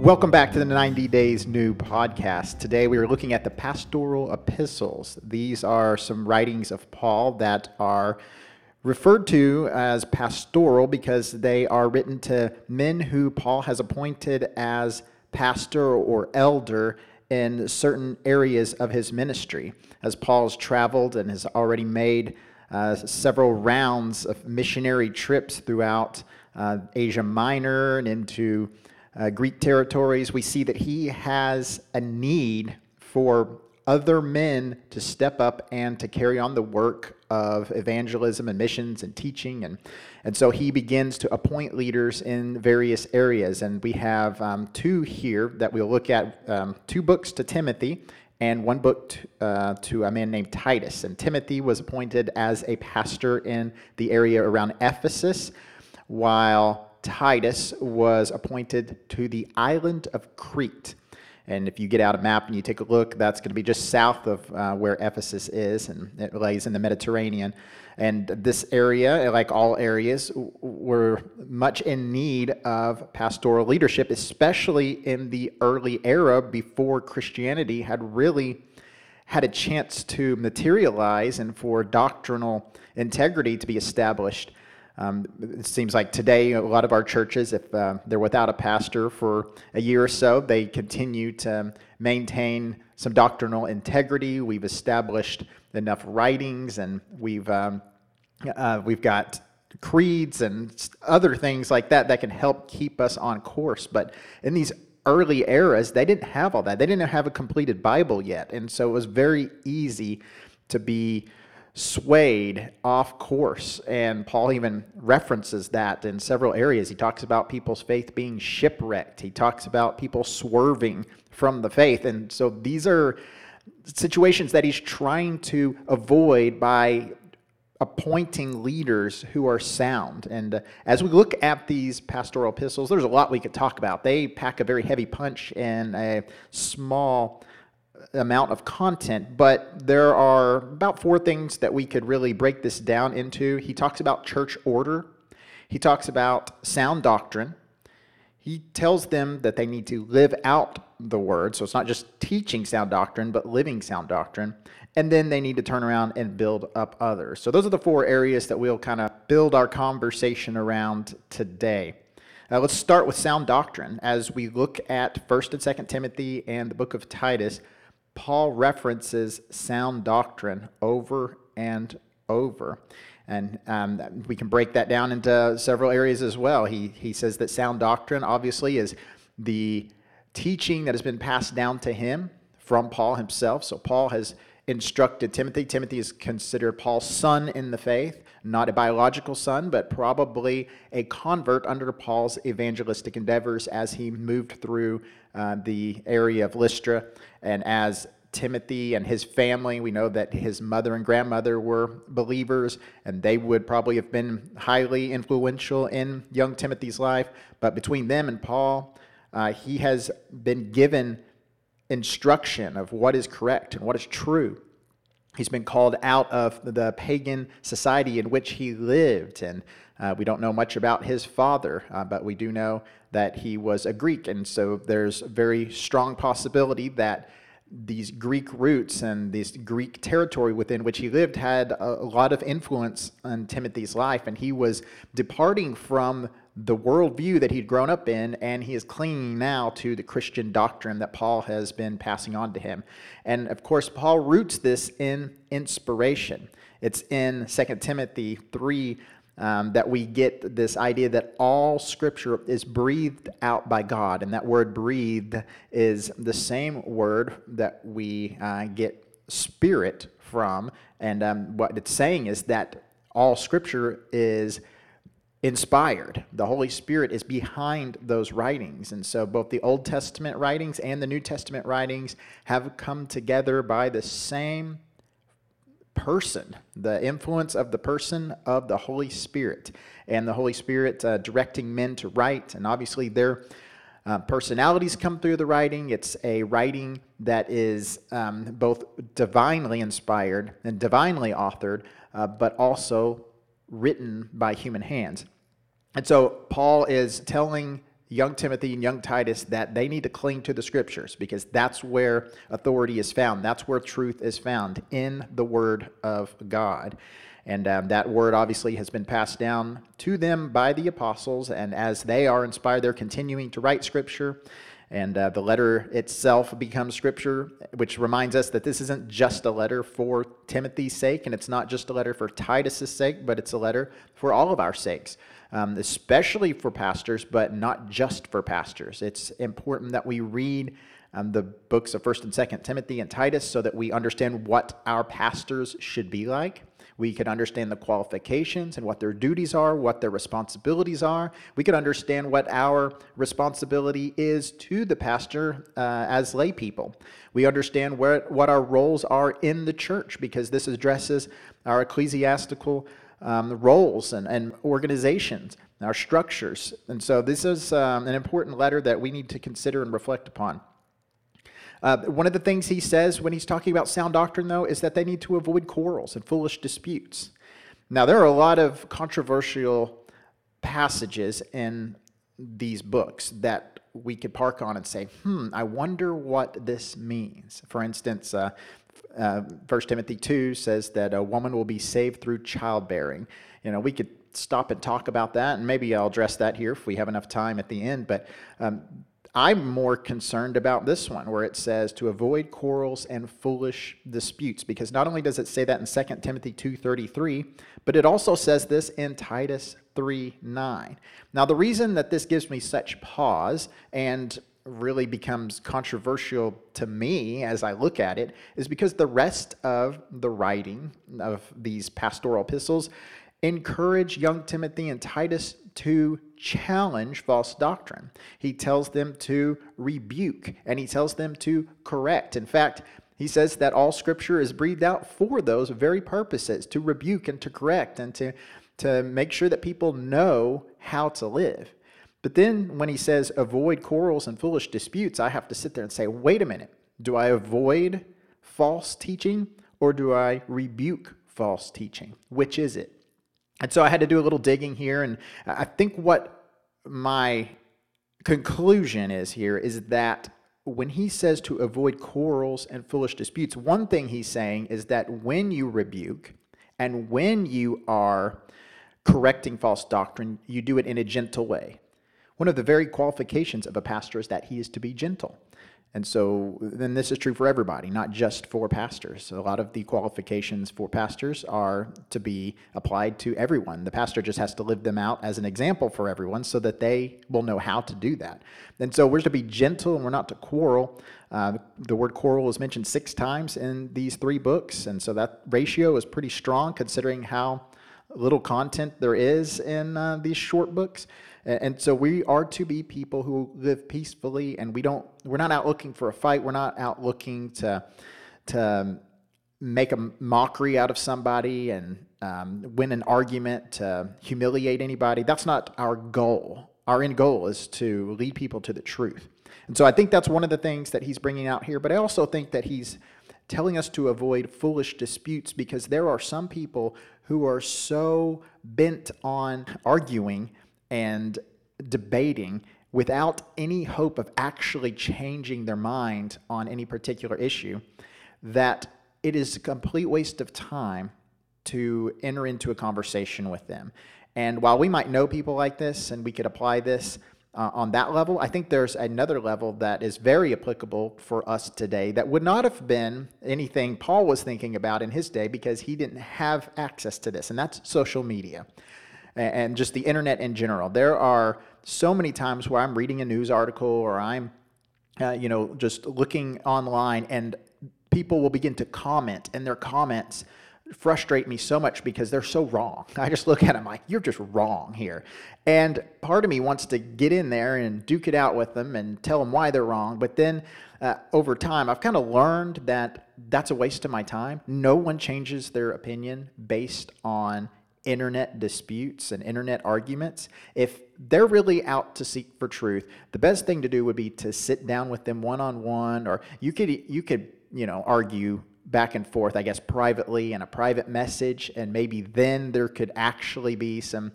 Welcome back to the 90 Days New podcast. Today we are looking at the pastoral epistles. These are some writings of Paul that are referred to as pastoral because they are written to men who Paul has appointed as pastor or elder in certain areas of his ministry. As Paul's traveled and has already made uh, several rounds of missionary trips throughout uh, Asia Minor and into uh, Greek territories, we see that he has a need for other men to step up and to carry on the work of evangelism and missions and teaching. And, and so he begins to appoint leaders in various areas. And we have um, two here that we'll look at um, two books to Timothy and one book to, uh, to a man named Titus. And Timothy was appointed as a pastor in the area around Ephesus, while Titus was appointed to the island of Crete. And if you get out a map and you take a look, that's going to be just south of uh, where Ephesus is, and it lays in the Mediterranean. And this area, like all areas, were much in need of pastoral leadership, especially in the early era before Christianity had really had a chance to materialize and for doctrinal integrity to be established. Um, it seems like today, a lot of our churches, if uh, they're without a pastor for a year or so, they continue to maintain some doctrinal integrity. We've established enough writings, and we've um, uh, we've got creeds and other things like that that can help keep us on course. But in these early eras, they didn't have all that. They didn't have a completed Bible yet, and so it was very easy to be swayed off course. And Paul even references that in several areas. He talks about people's faith being shipwrecked, he talks about people swerving from the faith. And so these are situations that he's trying to avoid by appointing leaders who are sound. And uh, as we look at these pastoral epistles, there's a lot we could talk about. They pack a very heavy punch in a small amount of content, but there are about four things that we could really break this down into. He talks about church order, he talks about sound doctrine. He tells them that they need to live out the word. So it's not just teaching sound doctrine, but living sound doctrine. And then they need to turn around and build up others. So those are the four areas that we'll kind of build our conversation around today. Uh, let's start with sound doctrine. As we look at 1st and 2nd Timothy and the book of Titus, Paul references sound doctrine over and over. And um, we can break that down into several areas as well. He, he says that sound doctrine, obviously, is the teaching that has been passed down to him from Paul himself. So Paul has instructed Timothy. Timothy is considered Paul's son in the faith, not a biological son, but probably a convert under Paul's evangelistic endeavors as he moved through uh, the area of Lystra. And as Timothy and his family, we know that his mother and grandmother were believers, and they would probably have been highly influential in young Timothy's life. But between them and Paul, uh, he has been given instruction of what is correct and what is true. He's been called out of the pagan society in which he lived, and uh, we don't know much about his father, uh, but we do know that he was a Greek, and so there's a very strong possibility that these Greek roots and this Greek territory within which he lived had a, a lot of influence on Timothy's life, and he was departing from the worldview that he'd grown up in, and he is clinging now to the Christian doctrine that Paul has been passing on to him. And of course, Paul roots this in inspiration. It's in 2 Timothy 3 um, that we get this idea that all scripture is breathed out by God. And that word breathed is the same word that we uh, get spirit from. And um, what it's saying is that all scripture is inspired. The Holy Spirit is behind those writings. And so both the Old Testament writings and the New Testament writings have come together by the same person, the influence of the person of the Holy Spirit, and the Holy Spirit uh, directing men to write. And obviously, their uh, personalities come through the writing. It's a writing that is um, both divinely inspired and divinely authored, uh, but also written by human hands. And so Paul is telling young Timothy and young Titus that they need to cling to the scriptures because that's where authority is found. That's where truth is found in the Word of God. And um, that word obviously has been passed down to them by the apostles. And as they are inspired, they're continuing to write scripture. And uh, the letter itself becomes scripture, which reminds us that this isn't just a letter for Timothy's sake, and it's not just a letter for Titus's sake, but it's a letter for all of our sakes, um, especially for pastors, but not just for pastors. It's important that we read um, the books of 1st and 2nd Timothy and Titus so that we understand what our pastors should be like. We could understand the qualifications and what their duties are, what their responsibilities are. We could understand what our responsibility is to the pastor uh, as lay people. We understand where, what our roles are in the church because this addresses our ecclesiastical um, roles and, and organizations, our structures. And so this is um, an important letter that we need to consider and reflect upon. Uh, one of the things he says when he's talking about sound doctrine, though, is that they need to avoid quarrels and foolish disputes. Now, there are a lot of controversial passages in these books that we could park on and say, hmm, I wonder what this means. For instance, uh, uh, 1 Timothy 2 says that a woman will be saved through childbearing. You know, we could stop and talk about that, and maybe I'll address that here if we have enough time at the end. But um, I'm more concerned about this one where it says to avoid quarrels and foolish disputes because not only does it say that in 2 Timothy 2:33, but it also says this in Titus 3:9. Now the reason that this gives me such pause and really becomes controversial to me as I look at it is because the rest of the writing of these pastoral epistles encourage young Timothy and Titus to challenge false doctrine. He tells them to rebuke and he tells them to correct. In fact, he says that all scripture is breathed out for those very purposes to rebuke and to correct and to, to make sure that people know how to live. But then when he says avoid quarrels and foolish disputes, I have to sit there and say, wait a minute, do I avoid false teaching or do I rebuke false teaching? Which is it? And so I had to do a little digging here. And I think what my conclusion is here is that when he says to avoid quarrels and foolish disputes, one thing he's saying is that when you rebuke and when you are correcting false doctrine, you do it in a gentle way. One of the very qualifications of a pastor is that he is to be gentle. And so then this is true for everybody, not just for pastors. A lot of the qualifications for pastors are to be applied to everyone. The pastor just has to live them out as an example for everyone so that they will know how to do that. And so we're to be gentle and we're not to quarrel. Uh, the word quarrel is mentioned six times in these three books. And so that ratio is pretty strong considering how little content there is in uh, these short books. And so we are to be people who live peacefully and we don't we're not out looking for a fight. We're not out looking to to make a mockery out of somebody and um, win an argument to humiliate anybody. That's not our goal. Our end goal is to lead people to the truth. And so I think that's one of the things that he's bringing out here. But I also think that he's telling us to avoid foolish disputes because there are some people who are so bent on arguing and debating without any hope of actually changing their mind on any particular issue, that it is a complete waste of time to enter into a conversation with them. And while we might know people like this and we could apply this uh, on that level, I think there's another level that is very applicable for us today that would not have been anything Paul was thinking about in his day because he didn't have access to this, and that's social media and just the internet in general. There are so many times where I'm reading a news article or I'm, uh, you know, just looking online and people will begin to comment, and their comments frustrate me so much because they're so wrong. I just look at them like, you're just wrong here. And part of me wants to get in there and duke it out with them and tell them why they're wrong. But then uh, over time, I've kind of learned that that's a waste of my time. No one changes their opinion based on internet disputes and internet arguments, if they're really out to seek for truth, the best thing to do would be to sit down with them one on one, or you could you could you know argue back and forth, I guess, privately in a private message, and maybe then there could actually be some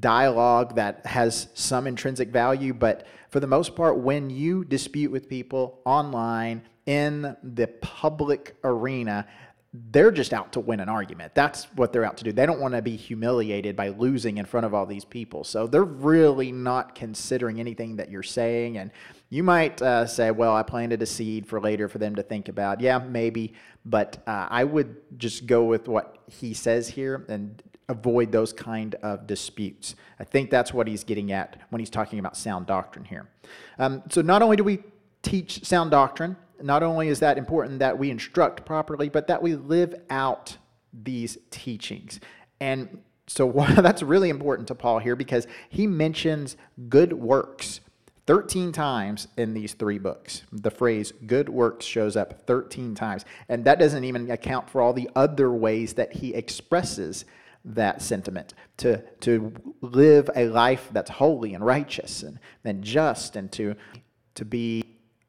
dialogue that has some intrinsic value, but for the most part, when you dispute with people online in the public arena, they're just out to win an argument. That's what they're out to do. They don't want to be humiliated by losing in front of all these people. So they're really not considering anything that you're saying. And you might uh, say, well, I planted a seed for later for them to think about. Yeah, maybe. But uh, I would just go with what he says here and avoid those kind of disputes. I think that's what he's getting at when he's talking about sound doctrine here. Um, so not only do we teach sound doctrine, not only is that important that we instruct properly, but that we live out these teachings. And so that's really important to Paul here because he mentions good works 13 times in these three books. The phrase good works shows up 13 times. And that doesn't even account for all the other ways that he expresses that sentiment to, to live a life that's holy and righteous and, and just and to, to be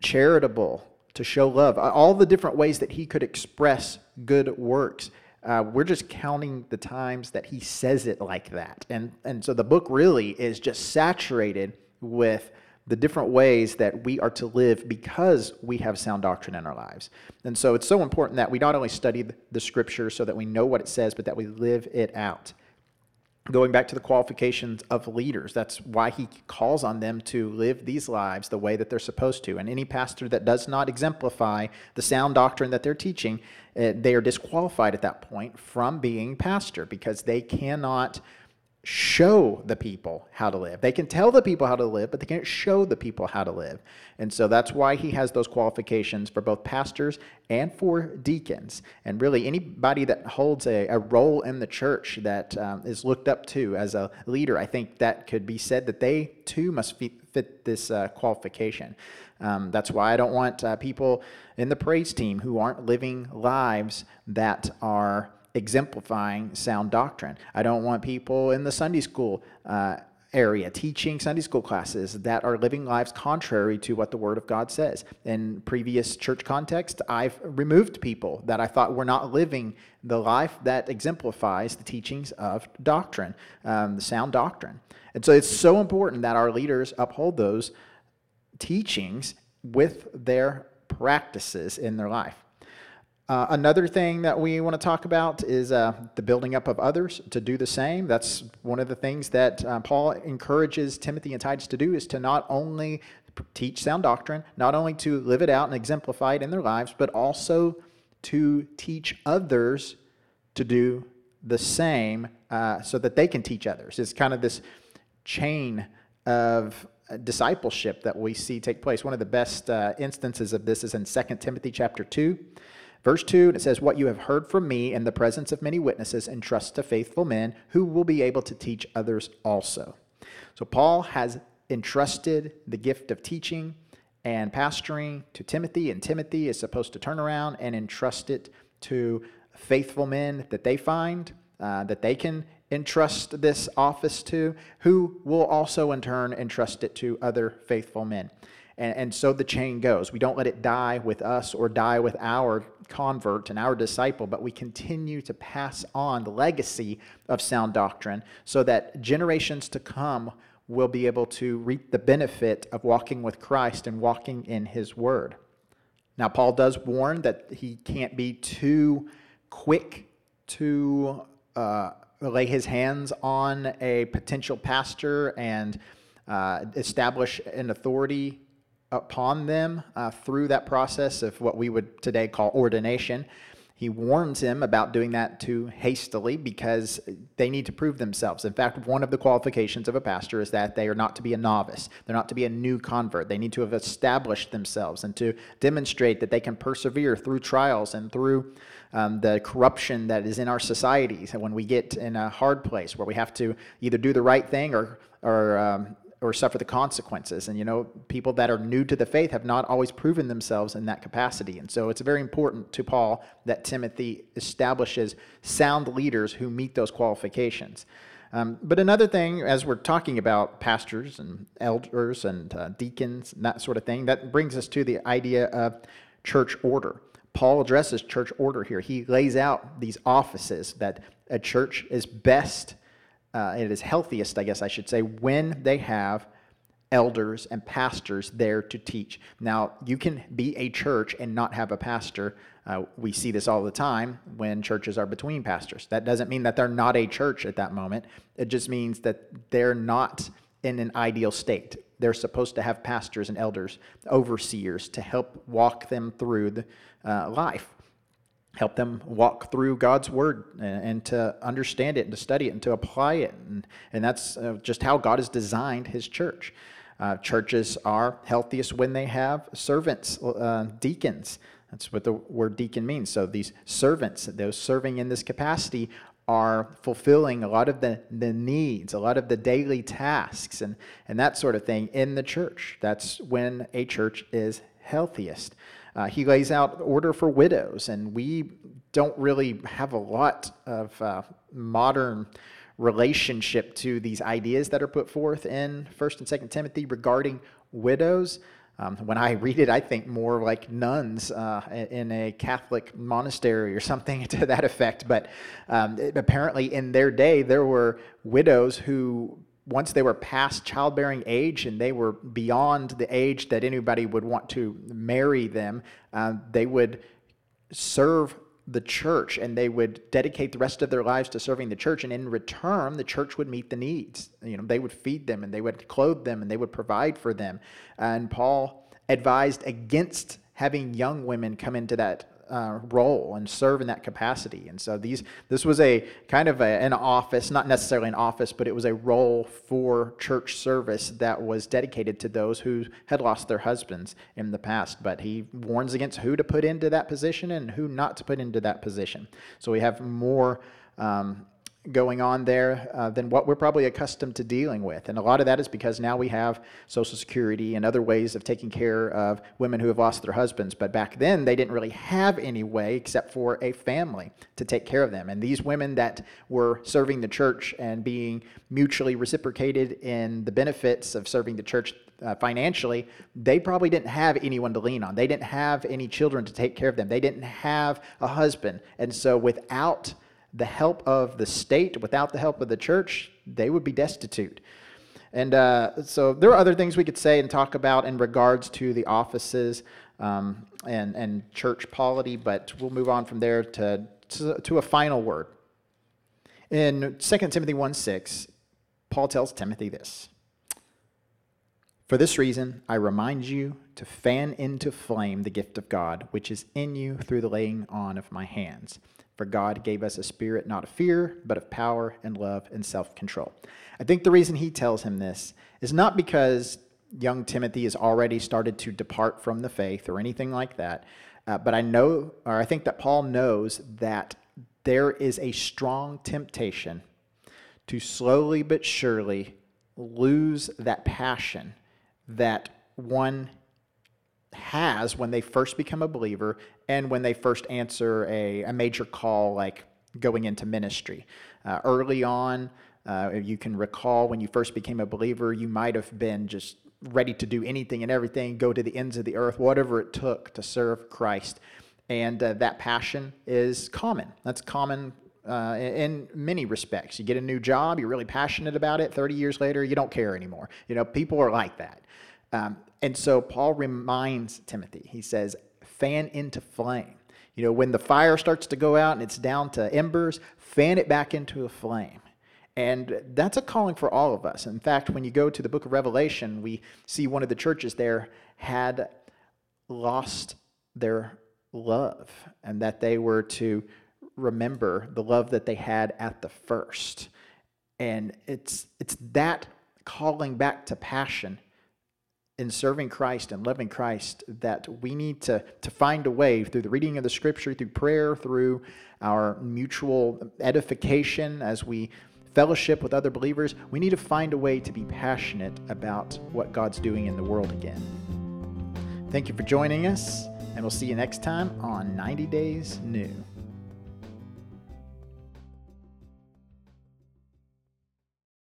charitable, to show love, all the different ways that he could express good works. Uh, we're just counting the times that he says it like that. And, and so the book really is just saturated with the different ways that we are to live because we have sound doctrine in our lives. And so it's so important that we not only study the scripture so that we know what it says, but that we live it out. Going back to the qualifications of leaders, that's why he calls on them to live these lives the way that they're supposed to. And any pastor that does not exemplify the sound doctrine that they're teaching, eh, they are disqualified at that point from being pastor because they cannot show the people how to live. They can tell the people how to live, but they can't show the people how to live. And so that's why he has those qualifications for both pastors and for deacons. And really, anybody that holds a, a role in the church that um, is looked up to as a leader, I think that could be said that they too must fit, fit this uh, qualification. Um, that's why I don't want uh, people in the praise team who aren't living lives that are exemplifying sound doctrine. I don't want people in the Sunday school uh, area teaching Sunday school classes that are living lives contrary to what the Word of God says. In previous church context, I've removed people that I thought were not living the life that exemplifies the teachings of doctrine, um, the sound doctrine. And so it's so important that our leaders uphold those teachings with their practices in their life. Uh, another thing that we want to talk about is uh, the building up of others to do the same. That's one of the things that uh, Paul encourages Timothy and Titus to do is to not only teach sound doctrine, not only to live it out and exemplify it in their lives, but also to teach others to do the same uh, so that they can teach others. It's kind of this chain of discipleship that we see take place. One of the best uh, instances of this is in 2 Timothy chapter 2. Verse 2, it says, What you have heard from me in the presence of many witnesses, entrust to faithful men who will be able to teach others also. So Paul has entrusted the gift of teaching and pastoring to Timothy, and Timothy is supposed to turn around and entrust it to faithful men that they find, uh, that they can entrust this office to, who will also in turn entrust it to other faithful men. And, and so the chain goes. We don't let it die with us or die with our convert and our disciple, but we continue to pass on the legacy of sound doctrine so that generations to come will be able to reap the benefit of walking with Christ and walking in his word. Now, Paul does warn that he can't be too quick to uh, lay his hands on a potential pastor and uh, establish an authority upon them uh, through that process of what we would today call ordination. He warns him about doing that too hastily because they need to prove themselves. In fact, one of the qualifications of a pastor is that they are not to be a novice. They're not to be a new convert. They need to have established themselves and to demonstrate that they can persevere through trials and through um, the corruption that is in our societies. And when we get in a hard place where we have to either do the right thing or, or um, or suffer the consequences. And you know, people that are new to the faith have not always proven themselves in that capacity. And so it's very important to Paul that Timothy establishes sound leaders who meet those qualifications. Um, but another thing, as we're talking about pastors and elders and uh, deacons and that sort of thing, that brings us to the idea of church order. Paul addresses church order here. He lays out these offices that a church is best uh, it is healthiest, I guess I should say, when they have elders and pastors there to teach. Now, you can be a church and not have a pastor. Uh, we see this all the time when churches are between pastors. That doesn't mean that they're not a church at that moment. It just means that they're not in an ideal state. They're supposed to have pastors and elders, overseers, to help walk them through the, uh, life help them walk through God's word and, and, to understand it and to study it and to apply it. And, and that's uh, just how God has designed his church. Uh, churches are healthiest when they have servants, uh, deacons. That's what the word deacon means. So these servants, those serving in this capacity, are fulfilling a lot of the, the needs, a lot of the daily tasks, and, and that sort of thing in the church. That's when a church is healthiest. Uh, he lays out order for widows, and we don't really have a lot of uh, modern relationship to these ideas that are put forth in 1st and 2nd Timothy regarding widows. Um, when I read it, I think more like nuns uh, in a Catholic monastery or something to that effect. But um, apparently, in their day, there were widows who, once they were past childbearing age and they were beyond the age that anybody would want to marry them, uh, they would serve the church and they would dedicate the rest of their lives to serving the church. And in return the church would meet the needs. You know they would feed them and they would clothe them and they would provide for them. And paul advised against having young women come into that uh, role and serve in that capacity. And so these, this was a kind of a, an office, not necessarily an office, but it was a role for church service that was dedicated to those who had lost their husbands in the past. But he warns against who to put into that position and who not to put into that position. So we have more. Um, going on there uh, than what we're probably accustomed to dealing with. And a lot of that is because now we have Social Security and other ways of taking care of women who have lost their husbands. But back then, they didn't really have any way except for a family to take care of them. And these women that were serving the church and being mutually reciprocated in the benefits of serving the church uh, financially, they probably didn't have anyone to lean on. They didn't have any children to take care of them. They didn't have a husband. And so without the help of the state, without the help of the church, they would be destitute. And uh, so there are other things we could say and talk about in regards to the offices um, and, and church polity, but we'll move on from there to, to, to a final word. In 2 Timothy 1 6, Paul tells Timothy this For this reason, I remind you to fan into flame the gift of God, which is in you through the laying on of my hands. For God gave us a spirit not of fear, but of power and love and self control. I think the reason he tells him this is not because young Timothy has already started to depart from the faith or anything like that, uh, but I know, or I think that Paul knows that there is a strong temptation to slowly but surely lose that passion that one has when they first become a believer and when they first answer a, a major call like going into ministry. Uh, early on, uh, you can recall when you first became a believer, you might have been just ready to do anything and everything, go to the ends of the earth, whatever it took to serve Christ. And uh, that passion is common. That's common uh, in many respects. You get a new job, you're really passionate about it. 30 years later, you don't care anymore. You know, people are like that. Um, and so Paul reminds Timothy, he says, fan into flame. You know, when the fire starts to go out and it's down to embers, fan it back into a flame. And that's a calling for all of us. In fact, when you go to the book of Revelation, we see one of the churches there had lost their love and that they were to remember the love that they had at the first. And it's, it's that calling back to passion in serving Christ and loving Christ that we need to, to find a way through the reading of the scripture, through prayer, through our mutual edification as we fellowship with other believers. We need to find a way to be passionate about what God's doing in the world again. Thank you for joining us, and we'll see you next time on 90 Days New.